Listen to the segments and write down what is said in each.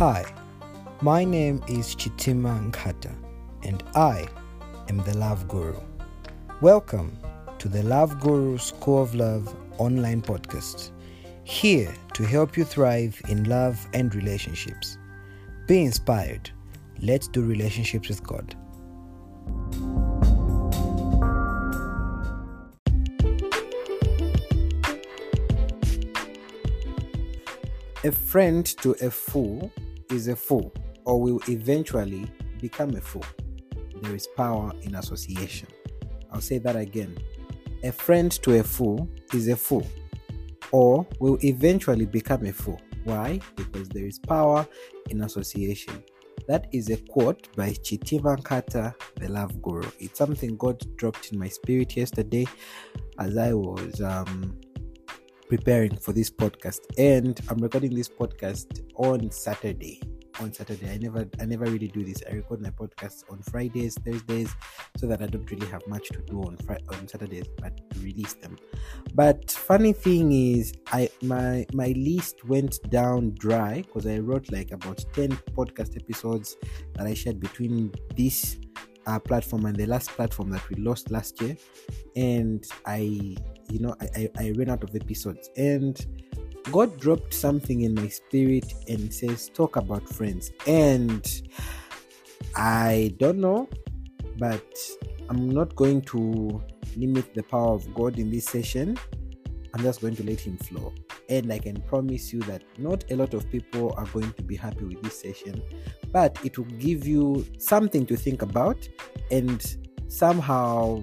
Hi, my name is Chitima Nkata, and I am the Love Guru. Welcome to the Love Guru School of Love online podcast, here to help you thrive in love and relationships. Be inspired. Let's do relationships with God. A friend to a fool is a fool or will eventually become a fool. There is power in association. I'll say that again. A friend to a fool is a fool or will eventually become a fool. Why? Because there is power in association. That is a quote by Chitima Nkata, the love guru. It's something God dropped in my spirit yesterday as I was um, preparing for this podcast. And i'm recording this podcast on saturday. On saturday. I never i never really do this. I record my podcasts on fridays thursdays so that i don't really have much to do on Friday on saturdays but release them. But funny thing is i my my list went down dry because i wrote like about 10 podcast episodes that i shared between this platform and the last platform that we lost last year. And i you know I, I, I ran out of episodes. And god dropped something in my spirit and says talk about friends. And i don't know but i'm not going to limit the power of god in this session. I'm just going to let him flow and i can promise you that not a lot of people are going to be happy with this session but it will give you something to think about and somehow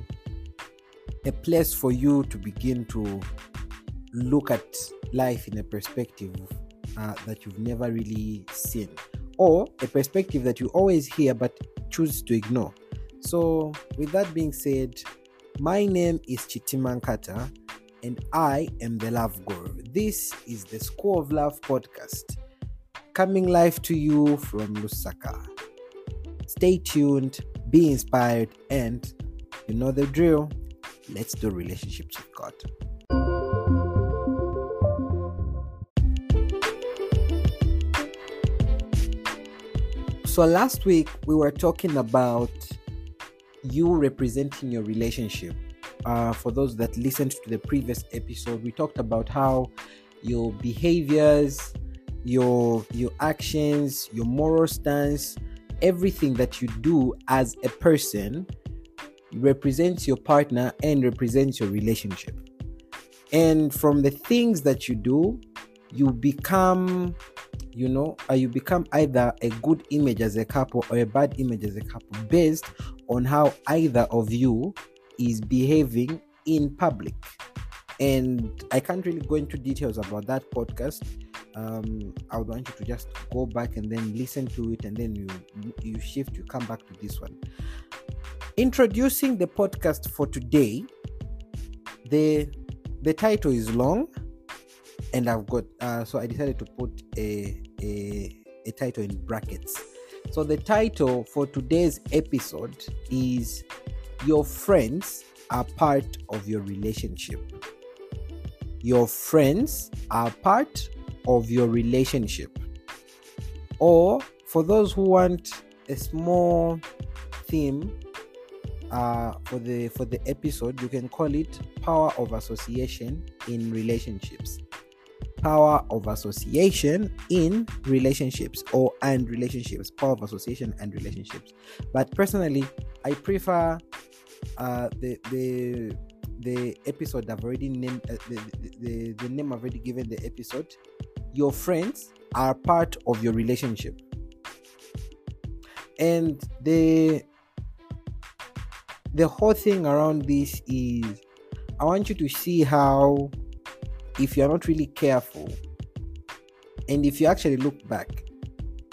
a place for you to begin to look at life in a perspective uh, that you've never really seen, or a perspective that you always hear but choose to ignore. So, with that being said, my name is Chitima Nkata, and I am the Love Guru. This is the School of Love podcast, coming live to you from Lusaka. Stay tuned, be inspired, and you know the drill. Let's do relationships with God. So, last week we were talking about you representing your relationship. Uh, for those that listened to the previous episode, we talked about how your behaviors, your your actions, your moral stance, everything that you do as a person represents your partner and represents your relationship. And from the things that you do, you become, you know, uh, you become either a good image as a couple or a bad image as a couple based on how either of you is behaving in public. And I can't really go into details about that podcast. Um, I would want you to just go back and then listen to it, and then you you shift, you come back to this one introducing the podcast for today the the title is long and i've got uh, so i decided to put a, a a title in brackets so the title for today's episode is your friends are part of your relationship. Your friends are part of your relationship. Or for those who want a small theme uh, for the for the episode you can call it power of association in relationships power of association in relationships or and relationships power of association and relationships. But personally i prefer uh, the the the episode i've already named uh, the, the, the, the name i've already given the episode your friends are part of your relationship. And the the whole thing around this is I want you to see how if you're not really careful and if you actually look back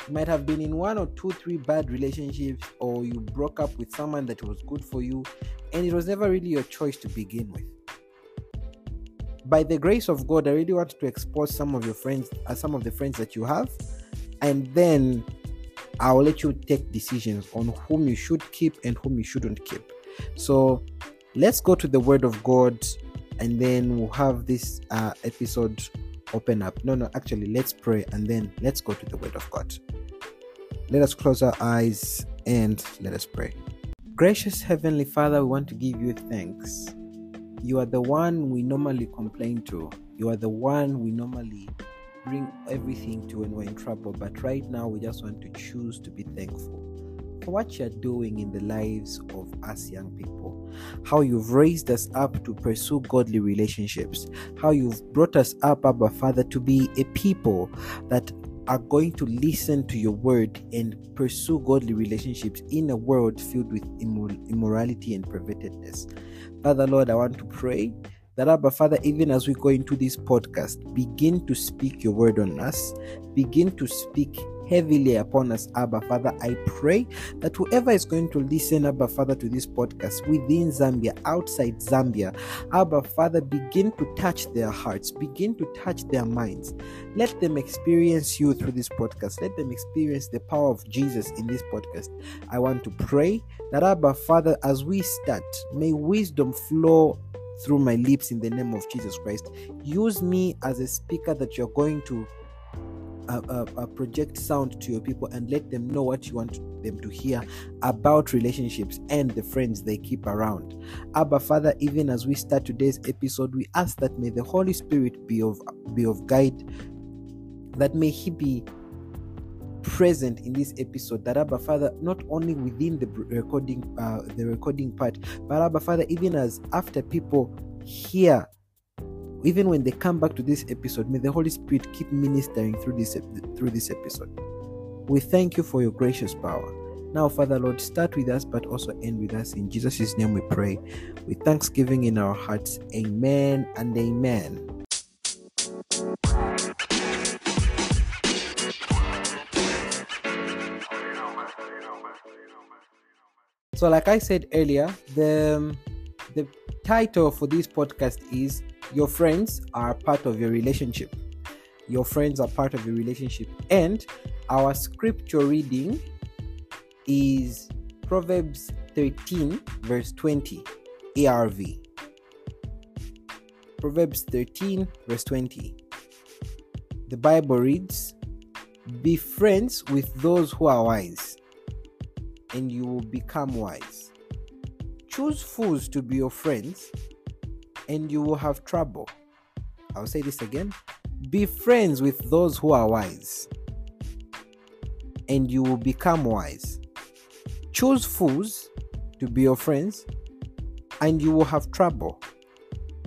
you might have been in one or two three bad relationships or you broke up with someone that was good for you and it was never really your choice to begin with. By the grace of god i really want to expose some of your friends uh, some of the friends that you have and then i'll let you take decisions on whom you should keep and whom you shouldn't keep. So let's go to the Word of God and then we'll have this uh, episode open up. No, no, actually, let's pray and then let's go to the Word of God. Let us close our eyes and let us pray. Gracious Heavenly Father, we want to give you thanks. You are the one we normally complain to. You are the one we normally bring everything to when we're in trouble. But right now, we just want to choose to be thankful what you're doing in the lives of us young people. How you've raised us up to pursue godly relationships. How you've brought us up, Abba Father, to be a people that are going to listen to your word and pursue godly relationships in a world filled with immorality and pervertedness. Father, Lord, I want to pray that Abba Father, even as we go into this podcast, begin to speak your word on us, begin to speak heavily upon us, Abba Father. I pray that whoever is going to listen, Abba Father, to this podcast within Zambia, outside Zambia, Abba Father, begin to touch their hearts, begin to touch their minds. Let them experience you through this podcast. Let them experience the power of Jesus in this podcast. I want to pray that, Abba Father, as we start, may wisdom flow through my lips in the name of Jesus Christ. Use me as a speaker that you're going to uh, uh, project sound to your people and let them know what you want them to hear about relationships and the friends they keep around. Abba Father, even as we start today's episode, we ask that may the Holy Spirit be of be of guide, that may He be present in this episode that Abba Father not only within the recording uh, the recording part but Abba Father even as after people hear even when they come back to this episode may the Holy Spirit keep ministering through this through this episode. We thank you for your gracious power. Now Father Lord start with us but also end with us. In Jesus' name we pray. With thanksgiving in our hearts amen and amen. So, like I said earlier, the the title for this podcast is "Your friends are part of your relationship." Your friends are part of your relationship, and our scripture reading is Proverbs 13, verse 20, ERV. Proverbs 13, verse 20. The Bible reads, Be friends with those who are wise and you will become wise. Choose fools to be your friends, and you will have trouble. I'll say this again be friends with those who are wise, and you will become wise. Choose fools to be your friends, and you will have trouble.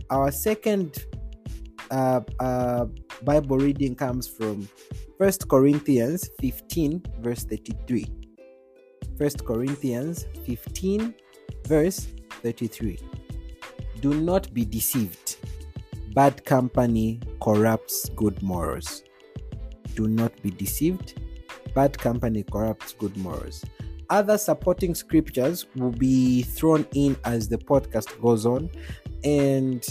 Our second uh, uh, Bible reading comes from First Corinthians 15, verse 33. 1 Corinthians 15, verse 33. Do not be deceived. Bad company corrupts good morals. Do not be deceived. Bad company corrupts good morals. Other supporting scriptures will be thrown in as the podcast goes on. And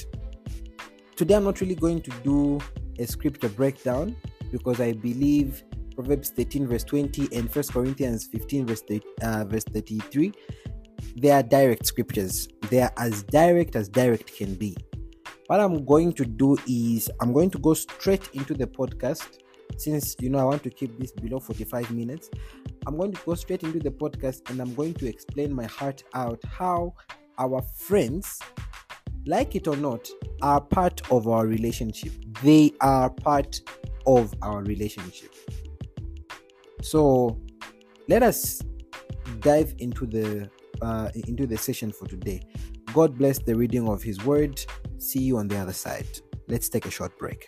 today I'm not really going to do a scripture breakdown because I believe Proverbs 13, verse 20, and 1 Corinthians 15, verse, 30, uh, verse 33, they are direct scriptures. They are as direct as direct can be. What I'm going to do is I'm going to go straight into the podcast since you know I want to keep this below 45 minutes. I'm going to go straight into the podcast and I'm going to explain my heart out how our friends, like it or not, are part of our relationship. They are part of our relationship. So let us dive into the uh, into the session for today. God bless the reading of His Word. See you on the other side. Let's take a short break.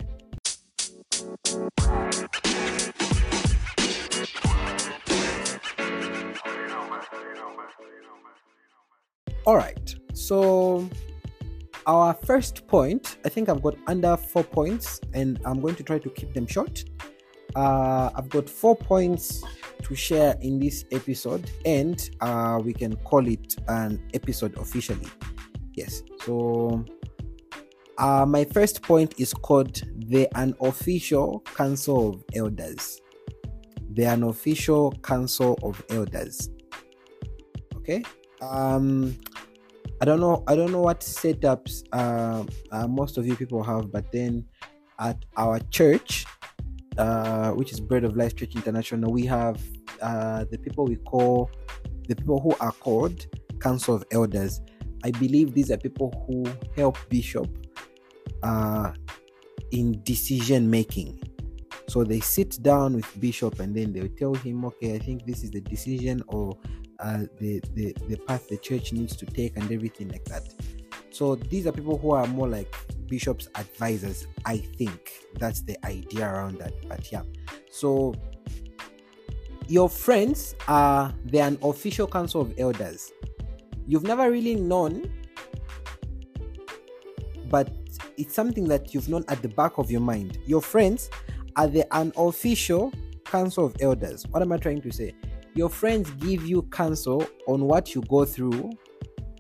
All right. So our first point, I think I've got under four points, and I'm going to try to keep them short uh, I've got four points to share in this episode, and uh, we can call it an episode officially. Yes. So, uh, my first point is called the unofficial council of elders. The unofficial council of elders. Okay. Um, I don't know. I don't know what setups uh, uh most of you people have, but then at our church, uh, which is Bread of Life Church International, we have uh, the people we call the people who are called Council of Elders. I believe these are people who help Bishop uh, in decision making. So they sit down with Bishop and then they'll tell him, okay, I think this is the decision or uh, the, the, the path the church needs to take and everything like that. So these are people who are more like Bishop's advisors. I think that's the idea around that. But yeah, so your friends are the unofficial council of elders. You've never really known, but it's something that you've known at the back of your mind. Your friends are the unofficial council of elders. What am I trying to say? Your friends give you counsel on what you go through,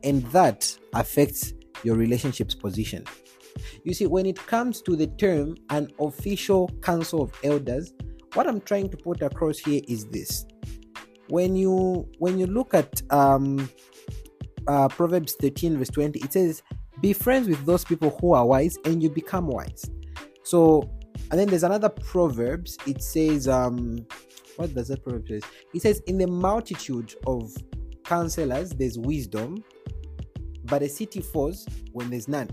and that affects your relationship's position. You see, when it comes to the term an official council of elders, what I'm trying to put across here is this. When you when you look at um, uh, Proverbs 13 verse 20, it says, "Be friends with those people who are wise, and you become wise." So, and then there's another Proverbs. It says, um, what does that proverb say? It says, "In the multitude of counselors, there's wisdom, but a city falls when there's none."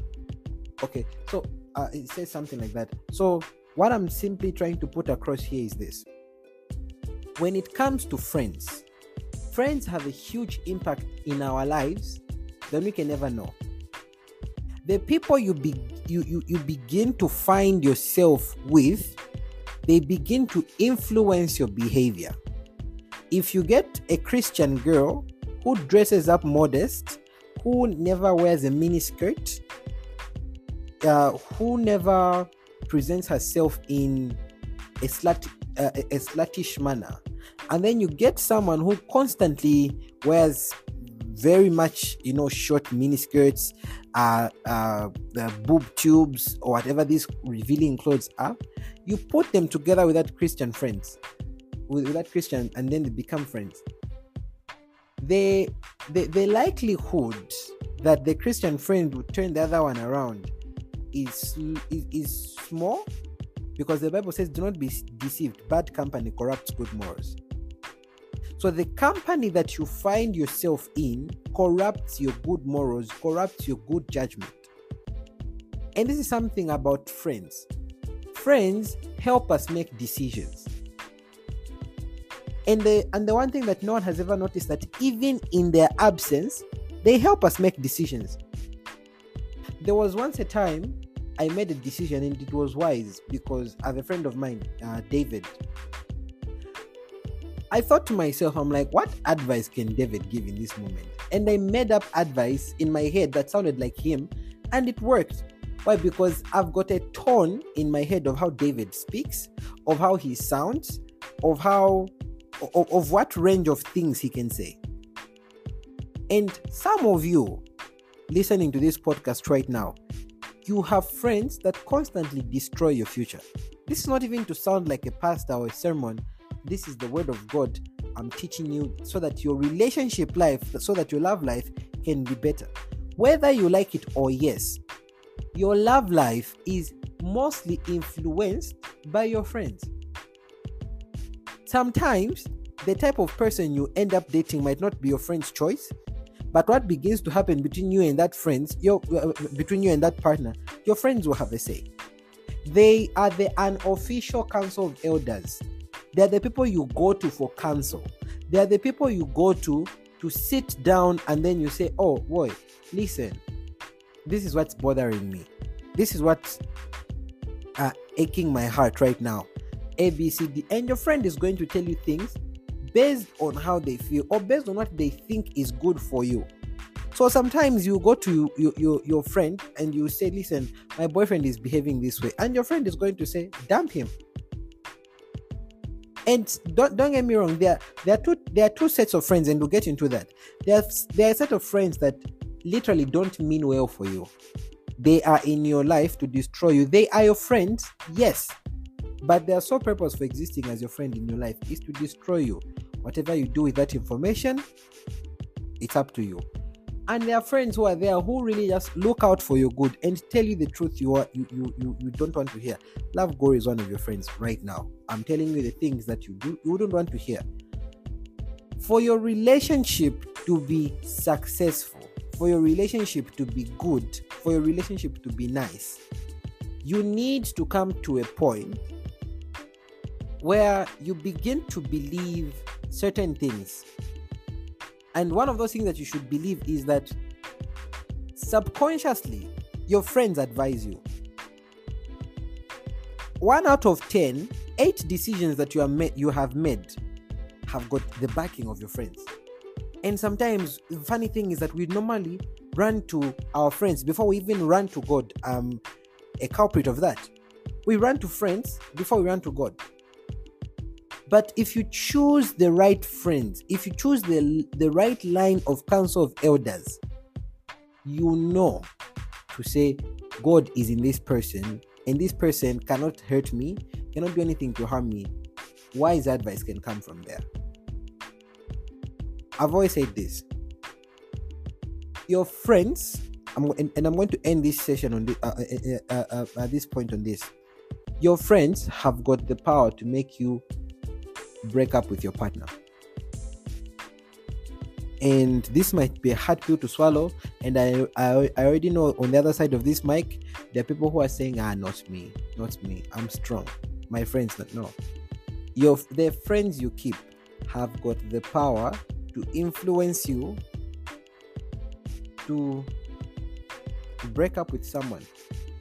Okay, so uh, it says something like that. So what I'm simply trying to put across here is this when it comes to friends, friends have a huge impact in our lives that we can never know. The people you, be, you, you, you begin to find yourself with, they begin to influence your behavior. If you get a Christian girl who dresses up modest, who never wears a miniskirt, uh, who never presents herself in a slut uh, a sluttish manner. And then you get someone who constantly wears very much you know short miniskirts uh, uh the boob tubes or whatever these revealing clothes are. You put them together with that christian friends with, with that christian and then they become friends. The, the the likelihood that the christian friend would turn the other one around is, is, is small because the Bible says, Do not be deceived. Bad company corrupts good morals. So the company that you find yourself in corrupts your good morals, corrupts your good judgment. And this is something about friends. Friends help us make decisions. And the and the one thing that no one has ever noticed that even in their absence, they help us make decisions. There was once a time I made a decision and it was wise because I have a friend of mine, uh, David. I thought to myself, I'm like, what advice can David give in this moment? And I made up advice in my head that sounded like him, and it worked. Why? Because I've got a tone in my head of how David speaks, of how he sounds, of how, of, of what range of things he can say. And some of you listening to this podcast right now, you have friends that constantly destroy your future. This is not even to sound like a pastor or a sermon. This is the word of God I'm teaching you so that your relationship life, so that your love life can be better. Whether you like it or yes, your love life is mostly influenced by your friends. Sometimes the type of person you end up dating might not be your friend's choice, but what begins to happen between you and that friends, your uh, between you and that partner, your friends will have a say. They are the unofficial council of elders. They are the people you go to for counsel. They are the people you go to to sit down and then you say, "Oh boy, listen, this is what's bothering me. This is what's uh, aching my heart right now." A B C D, and your friend is going to tell you things based on how they feel or based on what they think is good for you. So sometimes you go to your, your, your friend and you say, Listen, my boyfriend is behaving this way. And your friend is going to say, Dump him. And don't, don't get me wrong, there, there, are two, there are two sets of friends, and we'll get into that. There are, there are a set of friends that literally don't mean well for you. They are in your life to destroy you. They are your friends, yes, but their sole purpose for existing as your friend in your life is to destroy you. Whatever you do with that information, it's up to you. and there are friends who are there who really just look out for your good and tell you the truth you are you you you, you don't want to hear love guru is one of your friends right now i'm telling you the things that you do you wouldn't want to hear for your relationship to be successful for your relationship to be good for your relationship to be nice you need to come to a point where you begin to believe certain things and one of those things that you should believe is that subconsciously, your friends advise you. One out of ten, eight decisions that you have made, you have made, have got the backing of your friends. And sometimes the funny thing is that we normally run to our friends before we even run to God. Um, a culprit of that. We run to friends before we run to God. But if you choose the right friends, if you choose the, the right line of council of elders, you know to say, God is in this person, and this person cannot hurt me, cannot do anything to harm me. Wise advice can come from there. I've always said this your friends, I'm, and, and, I'm going to end this session on the, uh, uh, uh, uh, at this point on this. Your friends have got the power to make you break up with your partner. And this might be a hard pill to swallow. And I, I, I already know on the other side of this mic, there are people who are saying, ah, not me, not me. I'm strong. My friends, not no. Your the friends you keep have got the power to influence you to, to break up with someone.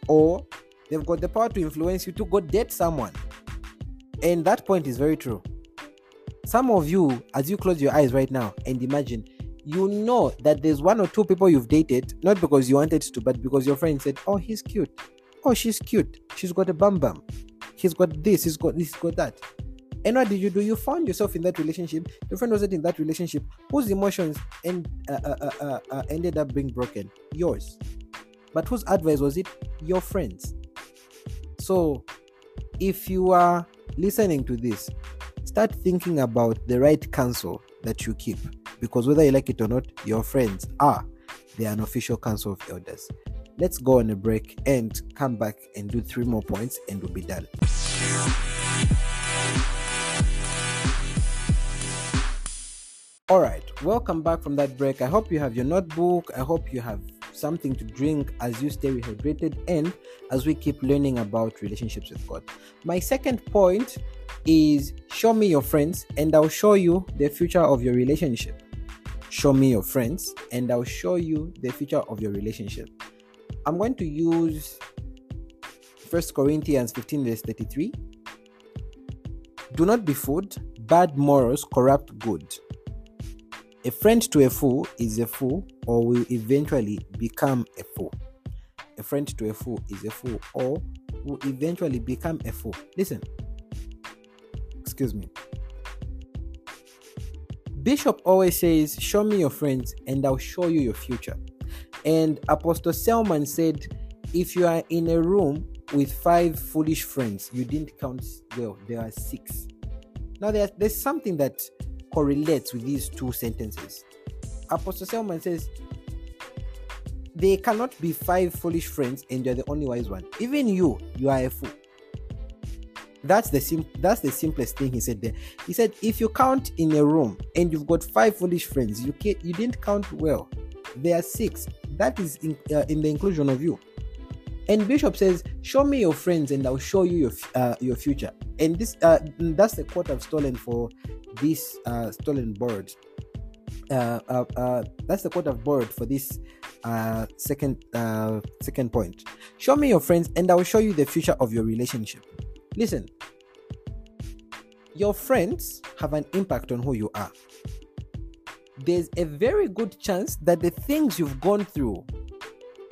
Or they've got the power to influence you to go date someone. And that point is very true. Some of you, as you close your eyes right now and imagine, you know that there's one or two people you've dated, not because you wanted to, but because your friend said, Oh, he's cute. Oh, she's cute. She's got a bum bum. He's got this, he's got this, he's got that. And what did you do? You found yourself in that relationship. Your friend wasn't in that relationship. Whose emotions uh, uh, uh, uh, uh ended up being broken? Yours. But whose advice was it? Your friends. So, if you are listening to this start thinking about the right counsel that you keep because whether you like it or not, your friends are the unofficial council of elders. Let's go on a break and come back and do three more points and we'll be done. All right, welcome back from that break. I hope you have your notebook. I hope you have something to drink as you stay rehydrated and as we keep learning about relationships with God. My second point is show me your friends and I'll show you the future of your relationship. Show me your friends and I'll show you the future of your relationship. I'm going to use First Corinthians 15, verse 33. Do not be fooled, bad morals corrupt good. A friend to a fool is a fool or will eventually become a fool. A friend to a fool is a fool or will eventually become a fool. Listen, excuse me. Bishop always says, Show me your friends and I'll show you your future. And Apostle Selman said, If you are in a room with five foolish friends, you didn't count well, there are six. Now, there's, there's something that correlates with these two sentences. Apostle Selman says, There cannot be five foolish friends and you're the only wise one. Even you, you are a fool. That's the sim- that's the simplest thing he said there. He said if you count in a room and you've got five foolish friends, you can you didn't count well. There are six. That is in, uh, in the inclusion of you. And Bishop says, "Show me your friends, and I'll show you your uh, your future." And this uh, that's the quote I've stolen for this uh, stolen board. Uh, uh, uh, that's the quote I've borrowed for this second second point. Show me your friends, and I will show you the future of your relationship. Listen, your friends have an impact on who you are. There's a very good chance that the things you've gone through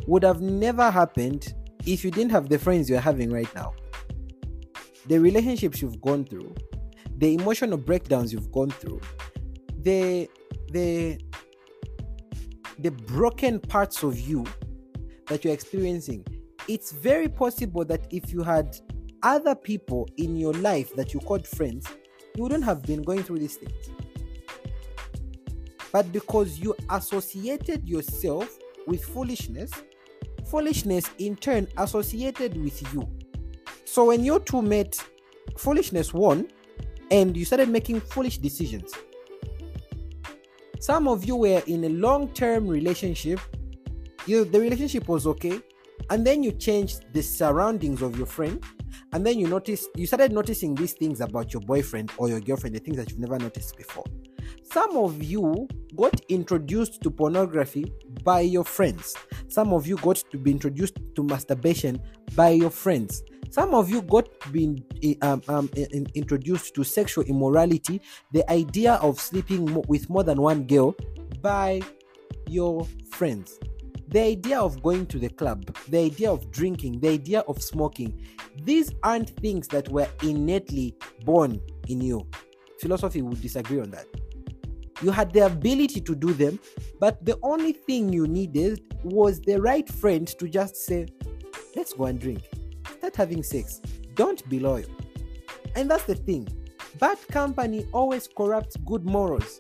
would have never happened if you didn't have the friends you're having right now. The relationships you've gone through, the emotional breakdowns you've gone through, the the the broken parts of you that you're experiencing. It's very possible that if you had other people in your life that you called friends, you wouldn't have been going through these things. but because you associated yourself with foolishness, foolishness in turn associated with you. So when you two met, foolishness won, and you started making foolish decisions. Some of you were in a long term relationship, you, the relationship was okay, and then you changed the surroundings of your friend, and then you noticed you started noticing these things about your boyfriend or your girlfriend, the things that you've never noticed before. Some of you got introduced to pornography by your friends. Some of you got to be introduced to masturbation by your friends. Some of you got been eh, um, um, introduced to sexual immorality, the idea of sleeping with more than one girl by your friends. The idea of going to the club, the idea of drinking, the idea of smoking, these aren't things that were innately born in you. Philosophy would disagree on that. You had the ability to do them, but the only thing you needed was the right friend to just say, let's go and drink start having sex. Don't be loyal. And that's the thing. Bad company always corrupts good morals.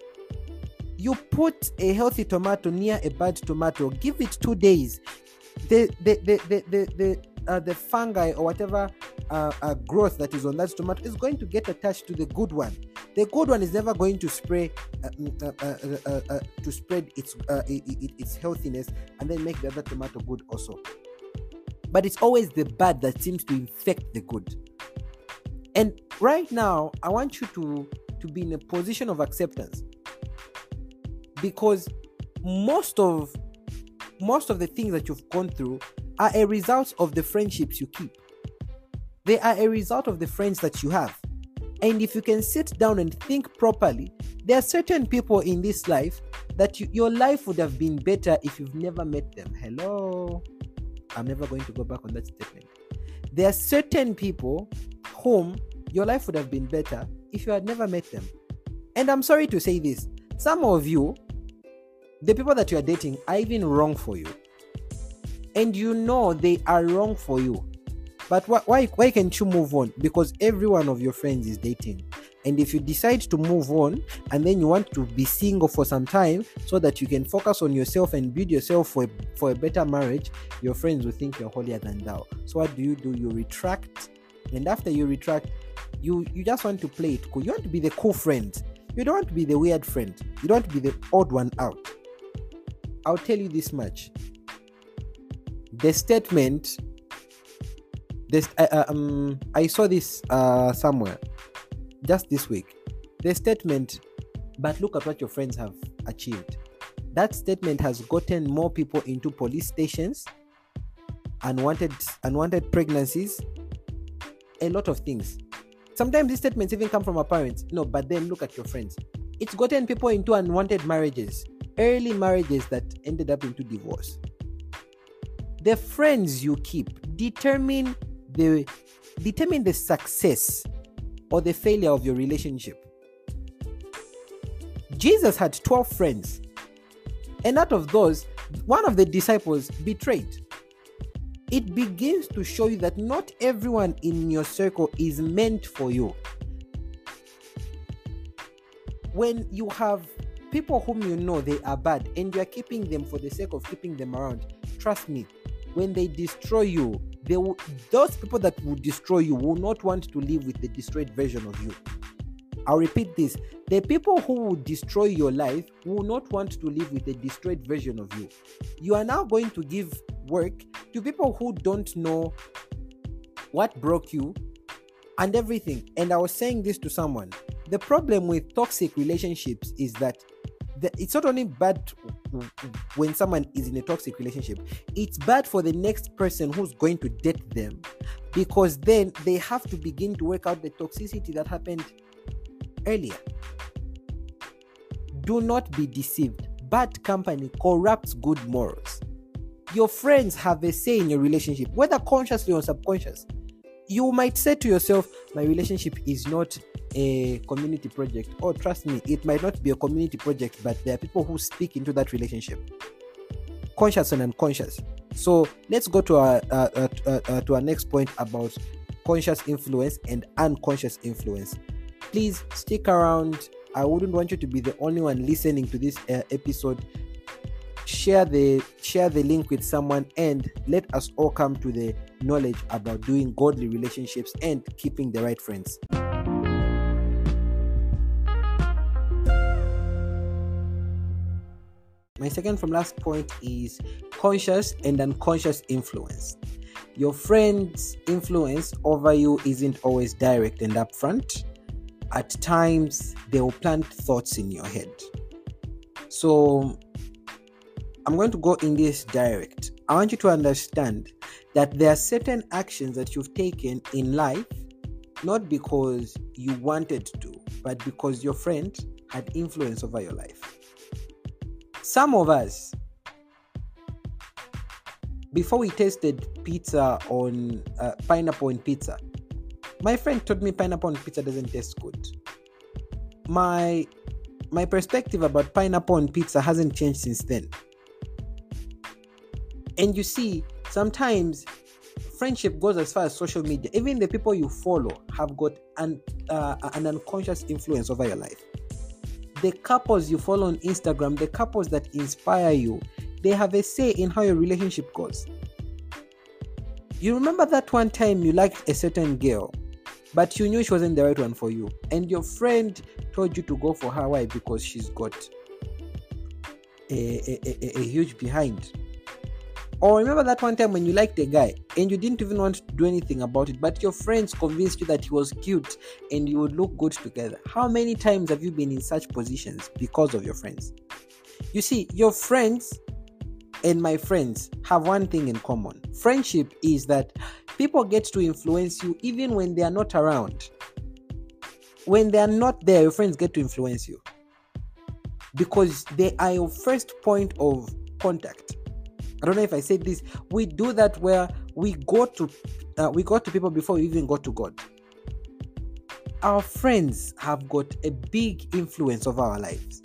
You put a healthy tomato near a bad tomato, give it two days. The the the the the, the, uh, the fungi or whatever uh, uh, growth that is on that tomato is going to get attached to the good one. The good one is never going to spray uh, mm, uh, uh, to spread its its healthiness and then make the other tomato good also. But it's always the bad that seems to infect the good. And right now, I want you to, to be in a position of acceptance. Because most of most of the things that you've gone through are a result of the friendships you keep. They are a result of the friends that you have. And if you can sit down and think properly, there are certain people in this life that you, your life would have been better if you've never met them. Hello. I'm never going to go back on that statement. There are certain people whom your life would have been better if you had never met them. And I'm sorry to say this, some of you, the people that you are dating, are even wrong for you. And you know they are wrong for you. But wh- why, why can't you move on? Because every one of your friends is dating. And if you decide to move on and then you want to be single for some time so that you can focus on yourself and build yourself for a, for a better marriage, your friends will think you're holier than thou. So what do you do? You retract, and after you retract, you you just want to play it cool. You want to be the cool friend. You don't want to be the weird friend. You don't want to be the odd one out. I'll tell you this much. The statement. This uh, um I saw this uh somewhere just this week. The statement, but look at what your friends have achieved. That statement has gotten more people into police stations, unwanted unwanted pregnancies, a lot of things. Sometimes these statements even come from our parents. No, but then look at your friends. It's gotten people into unwanted marriages, early marriages that ended up into divorce. The friends you keep determine the determine the success or the failure of your relationship. Jesus had 12 friends, and out of those, one of the disciples betrayed. It begins to show you that not everyone in your circle is meant for you. When you have people whom you know they are bad and you are keeping them for the sake of keeping them around, trust me, when they destroy you, they will, those people that will destroy you will not want to live with the destroyed version of you. I'll repeat this the people who will destroy your life will not want to live with a destroyed version of you. You are now going to give work to people who don't know what broke you and everything. And I was saying this to someone. The problem with toxic relationships is that the, it's not only bad when someone is in a toxic relationship, it's bad for the next person who's going to date them because then they have to begin to work out the toxicity that happened earlier. Do not be deceived. Bad company corrupts good morals. Your friends have a say in your relationship, whether consciously or subconscious. You might say to yourself, My relationship is not a community project. Oh, trust me, it might not be a community project, but there are people who speak into that relationship, conscious and unconscious. So let's go to our uh, uh, uh, to our next point about conscious influence and unconscious influence. Please stick around I wouldn't want you to be the only one listening to this uh, episode. Share the share the link with someone and let us all come to the knowledge about doing godly relationships and keeping the right friends. My second from last point is conscious and unconscious influence. Your friend's influence over you isn't always direct and upfront. At times, they will plant thoughts in your head. So, I'm going to go in this direct. I want you to understand that there are certain actions that you've taken in life, not because you wanted to, but because your friend had influence over your life. Some of us, before we tasted pizza on uh, pineapple on pizza, my friend told me pineapple on pizza doesn't taste good. My my perspective about pineapple on pizza hasn't changed since then. And you see, sometimes friendship goes as far as social media. Even the people you follow have got an uh, an unconscious influence over your life. The couples you follow on Instagram, the couples that inspire you, they have a say in how your relationship goes. You remember that one time you liked a certain girl, but you knew she wasn't the right one for you, and your friend told you to go for her. Why? Because she's got a, a, a, a huge behind. Or remember that one time when you liked a guy and you didn't even want to do anything about it, but your friends convinced you that he was cute and you would look good together. How many times have you been in such positions because of your friends? You see, your friends and my friends have one thing in common. Friendship is that people get to influence you even when they are not around. When they are not there, your friends get to influence you because they are your first point of contact. I don't know if I said this. We do that where we go to uh, we go to people before we even go to God. Our friends have got a big influence over our lives.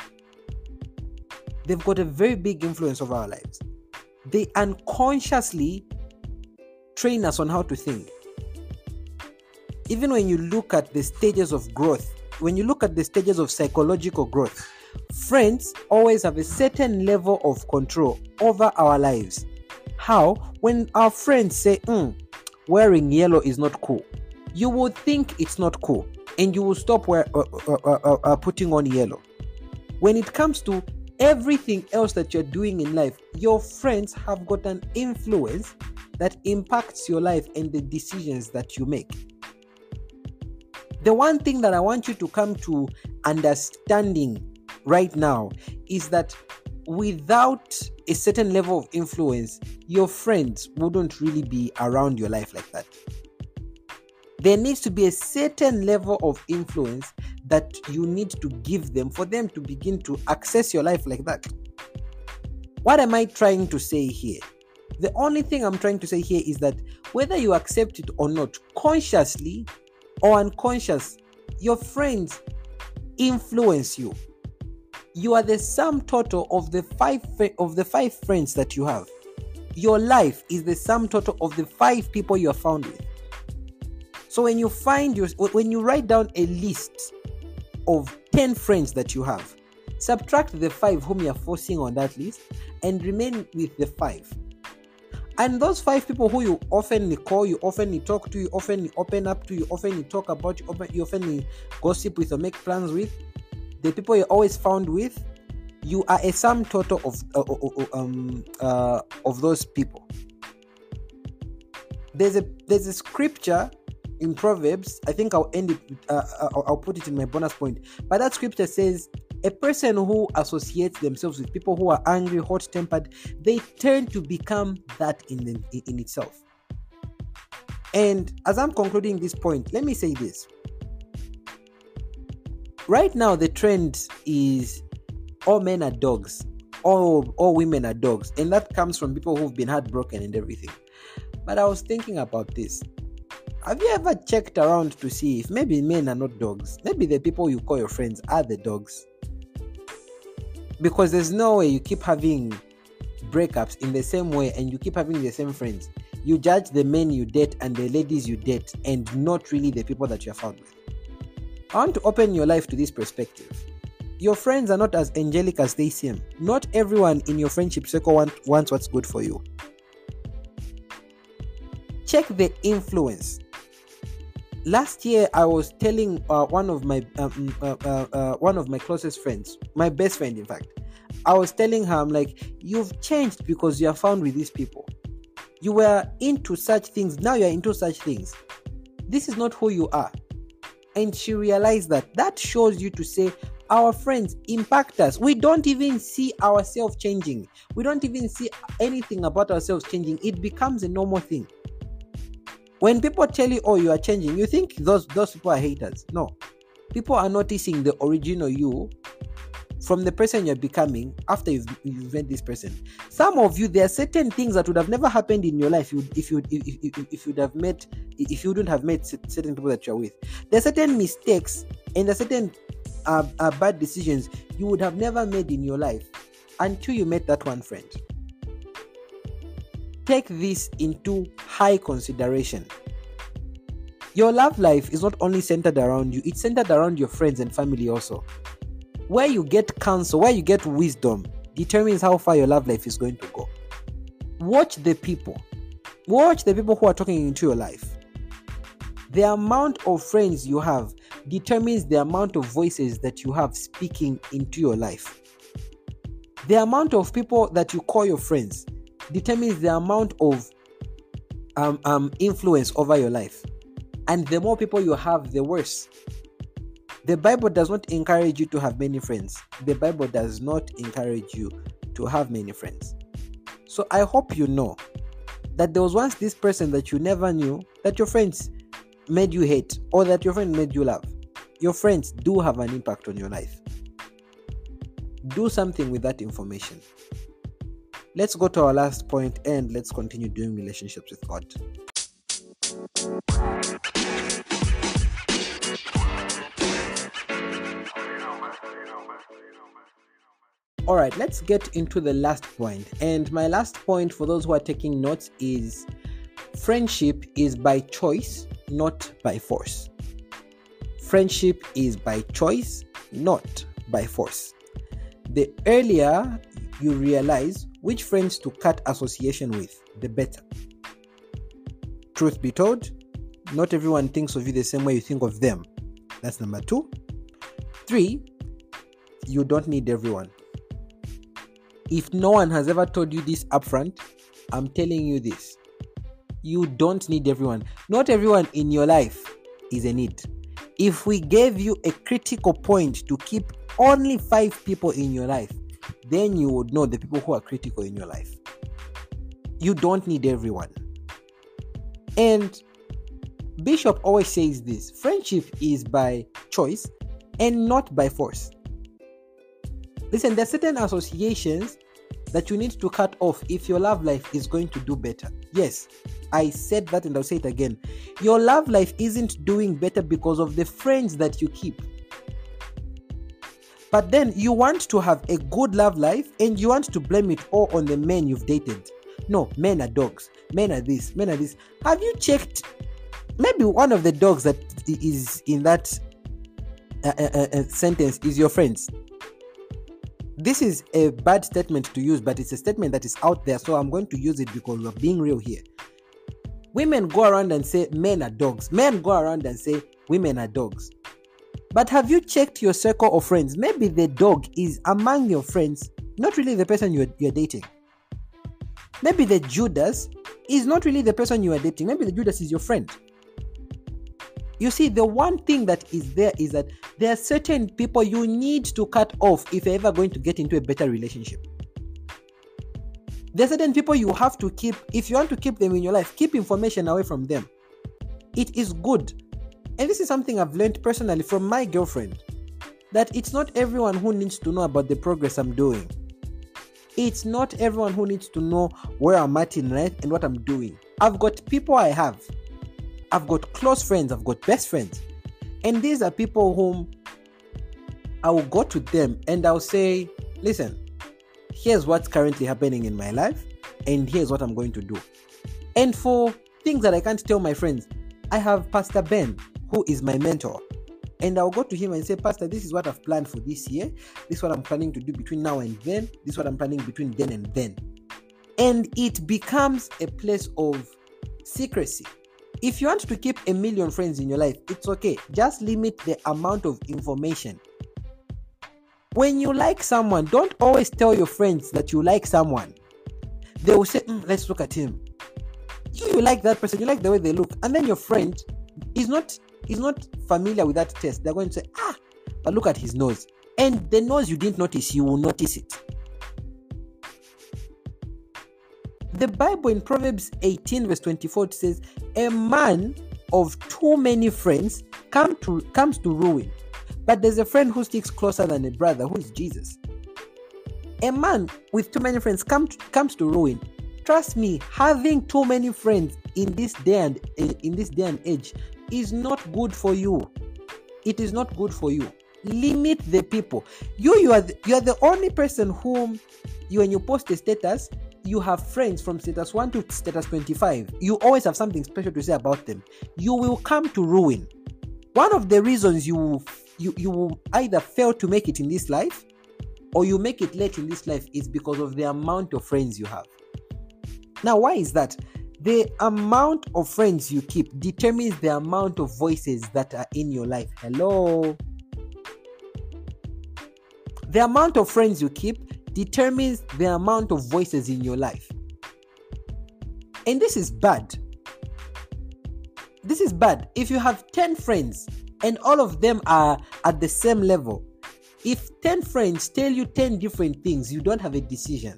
They've got a very big influence over our lives they unconsciously train us on how to think. Even when you look at the stages of growth, when you look at the stages of psychological growth, friends always have a certain level of control over our lives. How? When our friends say, mm, wearing yellow is not cool, you would think it's not cool and you will stop wear, uh, uh, uh, uh putting on yellow. When it comes to everything else that you're doing in life, your friends have got an influence that impacts your life and the decisions that you make. The one thing that I want you to come to understanding right now is that without a certain level of influence, your friends wouldn't really be around your life like that. There needs to be a certain level of influence that you need to give them for them to begin to access your life like that. What am I trying to say here? The only thing I'm trying to say here is that whether you accept it or not, consciously or unconscious, your friends influence you. You are the sum total of the five of the five friends that you have. Your life is the sum total of the five people you are found with. So when you find your when you write down a list of 10 friends that you have, subtract the 5 whom you are forcing on that list and remain with the 5. And those five people who you often call, you often talk to, you often open up to, you often talk about, you often gossip with or make plans with, the people you're always found with, you are a sum total of uh, uh, uh, uh um, uh, of those people. There's a there's a scripture in Proverbs, I think I'll end it, uh, I'll, I'll put it in my bonus point. But that scripture says, a person who associates themselves with people who are angry, hot tempered, they tend to become that in, in itself. And as I'm concluding this point, let me say this. Right now, the trend is all men are dogs, all, all women are dogs. And that comes from people who've been heartbroken and everything. But I was thinking about this have you ever checked around to see if maybe men are not dogs? Maybe the people you call your friends are the dogs. Because there's no way you keep having breakups in the same way and you keep having the same friends. You judge the men you date and the ladies you date and not really the people that you're found with. I want to open your life to this perspective. Your friends are not as angelic as they seem. Not everyone in your friendship circle want, wants what's good for you. Check the influence. Last year, I was telling uh, one of my um, uh, uh, uh, one of my closest friends, my best friend, in fact, I was telling her, I'm like, you've changed because you are found with these people. You were into such things, now you're into such things. This is not who you are. And she realized that that shows you to say, our friends impact us. We don't even see ourselves changing. We don't even see anything about ourselves changing. It becomes a normal thing. When people tell you, "Oh, you are changing," you think those those people are haters. No, people are noticing the original you from the person you're becoming after you've, you've met this person. Some of you, there are certain things that would have never happened in your life if you if you if, if you'd have met if you wouldn't have met certain people that you're with. There are certain mistakes and there are certain uh, uh, bad decisions you would have never made in your life until you met that one friend. Take this into high consideration. Your love life is not only centered around you, it's centered around your friends and family also where you get counsel, where you get wisdom, determines how far your love life is going to go. Watch the people. Watch the people who are talking into your life. The amount of friends you have determines the amount of voices that you have speaking into your life. The amount of people that you call your friends determines the amount of um, um, influence over your life. And the more people you have, the worse. The Bible does not encourage you to have many friends. The Bible does not encourage you to have many friends. So I hope you know that there was once this person that you never knew that your friends made you hate or that your friend made you love. Your friends do have an impact on your life. Do something with that information. Let's go to our last point and let's continue doing relationships with God. All right, let's get into the last point. And my last point for those who are taking notes is friendship is by choice, not by force. Friendship is by choice, not by force. The earlier you realize which friends to cut association with, the better. Truth be told, not everyone thinks of you the same way you think of them. That's number two. Three, you don't need everyone. If no one has ever told you this upfront, I'm telling you this. You don't need everyone. Not everyone in your life is a need. If we gave you a critical point to keep only five people in your life, then you would know the people who are critical in your life. You don't need everyone. And Bishop always says this friendship is by choice and not by force. Listen, there are certain associations that you need to cut off if your love life is going to do better. Yes, I said that and I'll say it again. Your love life isn't doing better because of the friends that you keep. But then you want to have a good love life and you want to blame it all on the men you've dated. No, men are dogs. Men are this, men are this. Have you checked? Maybe one of the dogs that is in that uh, uh, uh, sentence is your friends this is a bad statement to use, but it's a statement that is out there, so I'm going to use it because we're being real here. Women go around and say men are dogs. Men go around and say women are dogs. But have you checked your circle of friends? Maybe the dog is among your friends, not really the person you're, you're dating. Maybe the Judas is not really the person you are dating. Maybe the Judas is your friend. You see, the one thing that is there is that there are certain people you need to cut off if you're ever going to get into a better relationship. There are certain people you have to keep, if you want to keep them in your life, keep information away from them. It is good. And this is something I've learned personally from my girlfriend that it's not everyone who needs to know about the progress I'm doing. It's not everyone who needs to know where I'm at in life and what I'm doing. I've got people I have I've got close friends, I've got best friends. And these are people whom I will go to them and I'll say, listen, here's what's currently happening in my life, and here's what I'm going to do. And for things that I can't tell my friends, I have Pastor Ben, who is my mentor. and I'll go to him and say, Pastor, this is what I've planned for this year. This is what I'm planning to do between now and then. This is what I'm planning between then and then. And it becomes a place of secrecy. If you want to keep a million friends in your life, it's okay. Just limit the amount of information. When you like someone, don't always tell your friends that you like someone. They will say, mm, let's look at him. You, you like that person, you like the way they look, and then your friend is not is not familiar with that test. They're going to say, ah, but look at his nose. And the nose you didn't notice, you will notice it. The Bible in Proverbs 18, verse 24 says, A man of too many friends come to, comes to ruin, but there's a friend who sticks closer than a brother, who is Jesus. A man with too many friends come to, comes to ruin. Trust me, having too many friends in this day and in this day and age is not good for you. It is not good for you. Limit the people. You you are the, you are the only person whom you when you post a status you have friends from status 1 to status 25 you always have something special to say about them you will come to ruin one of the reasons you you you will either fail to make it in this life or you make it late in this life is because of the amount of friends you have now why is that the amount of friends you keep determines the amount of voices that are in your life. Hello. The amount of friends you keep determines the amount of voices in your life. And this is bad. This is bad. If you have 10 friends and all of them are at the same level, if 10 friends tell you 10 different things, you don't have a decision.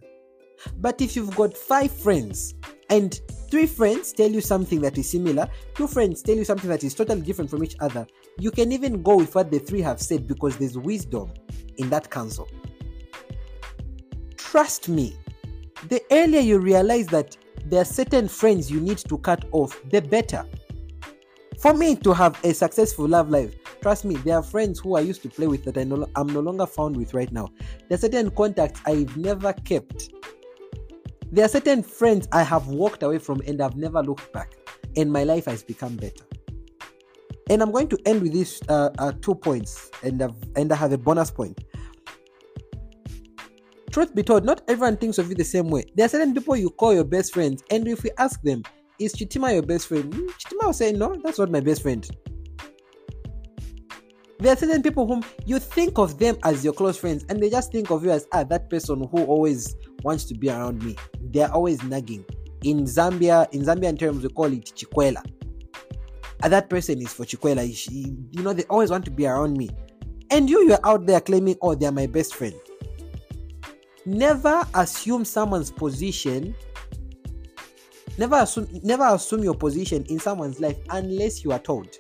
But if you've got 5 friends and three friends tell you something that is similar, two friends tell you something that is totally different from each other, you can even go with what the three have said because there's wisdom in that counsel. Trust me, the earlier you realize that there are certain friends you need to cut off, the better. For me to have a successful love life, trust me, there are friends who I used to play with that I no, I'm no longer found with right now. There are certain contacts I've never kept there are certain friends I have walked away from and I've never looked back, and my life has become better. And I'm going to end with these uh, uh, two points, and I've, and I have a bonus point. Truth be told, not everyone thinks of you the same way. There are certain people you call your best friends, and if we ask them, "Is Chitima your best friend?" Hmm, Chitima will say, "No, that's not my best friend." There are certain people whom you think of them as your close friends, and they just think of you as ah that person who always wants to be around me. They're always nagging. In Zambia, in Zambian terms, we call it chikwela. And that person is for chikwela. You know, they always want to be around me. And you, you're out there claiming, oh, they're my best friend. Never assume someone's position. Never assume, never assume your position in someone's life unless you are told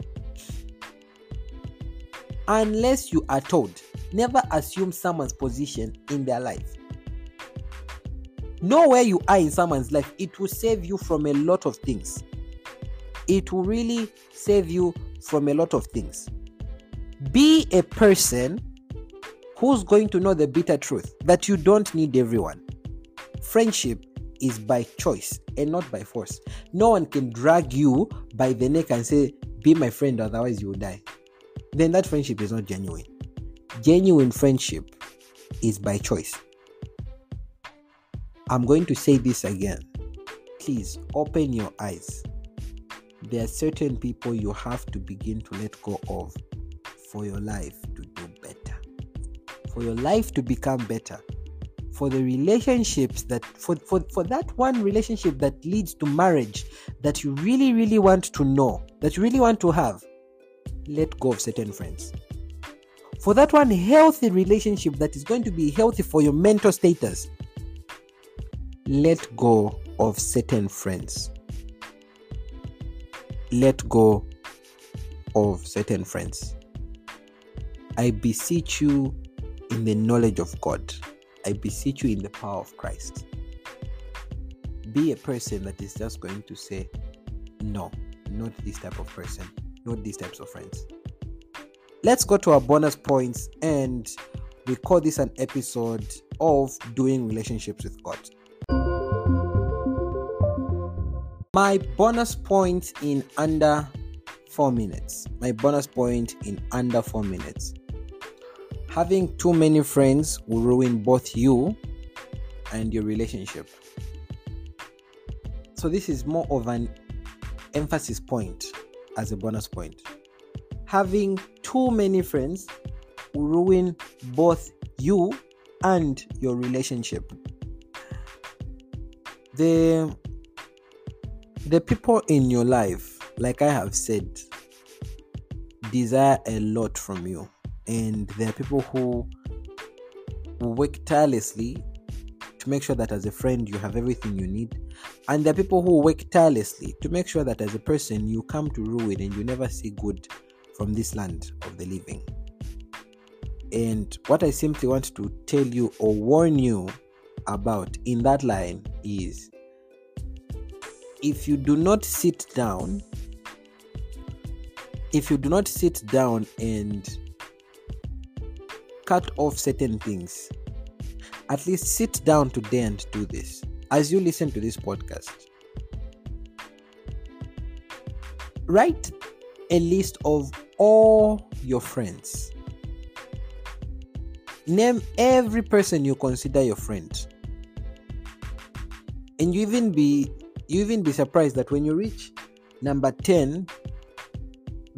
unless you are told. Never assume someone's position in their life. Know where you are in someone's life. It will save you from a lot of things. It will really save you from a lot of things. Be a person who's going to know the bitter truth that you don't need everyone. Friendship is by choice and not by force. No one can drag you by the neck and say, Be my friend, otherwise you will die then that friendship is not genuine. Genuine friendship is by choice. I'm going to say this again. Please open your eyes. There are certain people you have to begin to let go of for your life for your life to become better, for the relationships that, for, for, for that one relationship that leads to marriage that you really, really want to know, that you really want to have let go of certain friends. For that one healthy relationship that is going to be healthy for your mental status, let go of certain friends. Let go of certain friends. I beseech you in the knowledge of God. I beseech you in the power of Christ. Be a person that is just going to say, no, not this type of person not these types of friends. Let's go to our bonus points and we call this an episode of doing relationships with God. My bonus point in under four minutes. My bonus point in under four minutes. Having too many friends will ruin both you and your relationship. So, this is more of an emphasis point as a bonus point. Having too many friends will ruin both you and your relationship. The the people in your life, like I have said, desire a lot from you. And there are people who work tirelessly to make sure that as a friend you have everything you need. And there are people who work tirelessly to make sure that as a person you come to ruin and you never see good from this land of the living. And what I simply want to tell you or warn you about in that line is if you do not sit down, if you do not sit down and cut off certain things, at least sit down today and do this as you listen to this podcast. Write a list of all your friends Name every person you consider your friend. And you even be you even be surprised that when you reach number 10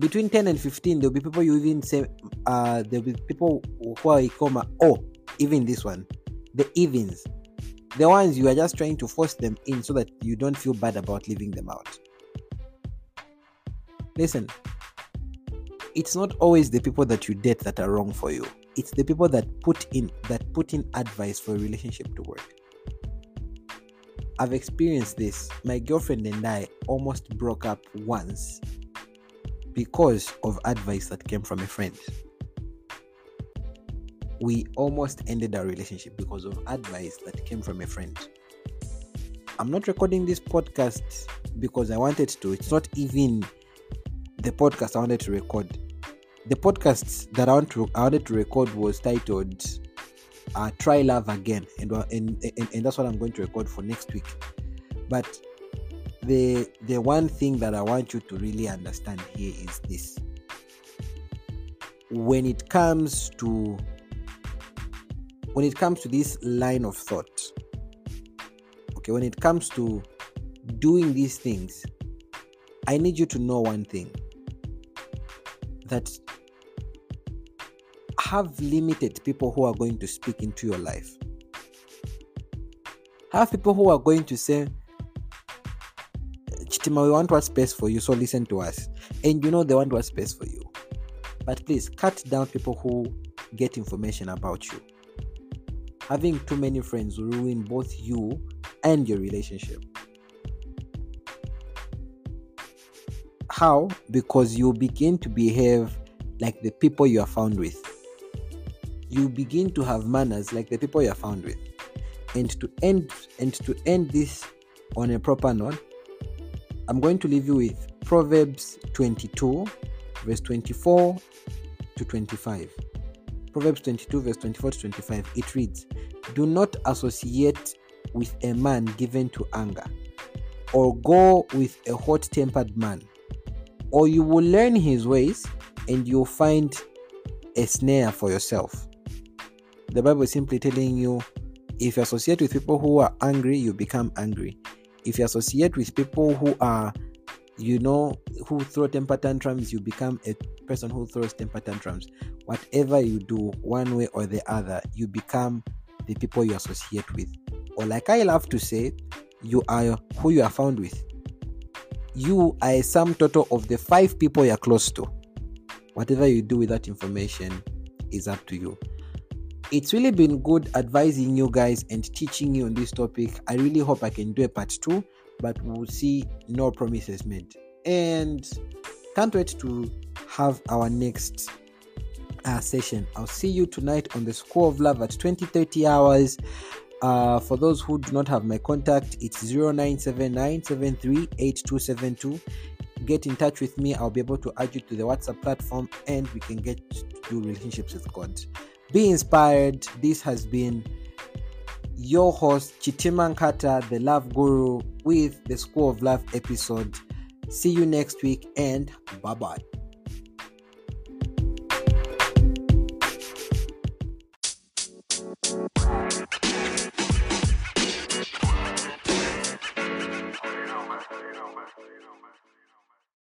between 10 and 15 there'll be people you even say uh there'll be people who are comma oh even this one the evens. The ones you are just trying to force them in so that you don't feel bad about leaving them out. Listen it's not always the people that you date that are wrong for you. It's the people that put in that put in advice for a relationship to work. I've experienced this. My girlfriend and i almost broke up once because of advice that came from a friend we almost ended our relationship because of advice that came from a friend. I'm not recording this podcast because i wanted to. It's not even the podcast i wanted to record. The podcast that I, want to, I wanted to record was titled uh, "Try Love Again," and, and and and that's what I'm going to record for next week. But the the one thing that I want you to really understand here is this: when it comes to when it comes to this line of thought, okay, when it comes to doing these things, I need you to know one thing that have limited people who are going to speak into your life. Have people who are going to say, We want what's best for you, so listen to us. And you know they want what's best for you. But please cut down people who get information about you. Having too many friends will ruin both you and your relationship. How? Because you begin to behave like the people you are found with you begin to have manners like the people you're found with. And to end and to end this on a proper note, I'm going to leave you with Proverbs 22, verse 24 to 25. Proverbs 22, verse 24 to 25. It reads, Do not associate with a man given to anger, or go with a hot tempered man, or you will learn his ways and you'll find a snare for yourself. The Bible is simply telling you if you associate with people who are angry, you become angry. If you associate with people who are, you know, who throw temper tantrums, you become a person who throws temper tantrums. Whatever you do, one way or the other, you become the people you associate with. Or, like I love to say, you are who you are found with. You are a sum total of the five people you're close to. Whatever you do with that information is up to you it's really been good advising you guys and teaching you on this topic. I really hope I can do a part two, but we'll see. No promises made. And can't wait to have our next uh, session. I'll see you tonight on the School of Love at 20 30 hours. Uh, for those who do not have my contact, it's 0979 Get in touch with me. I'll be able to add you to the WhatsApp platform and we can get to do relationships with God. Be inspired. This has been your host, Chitimankata, the Love Guru, with the School of Love episode. See you next week and bye bye.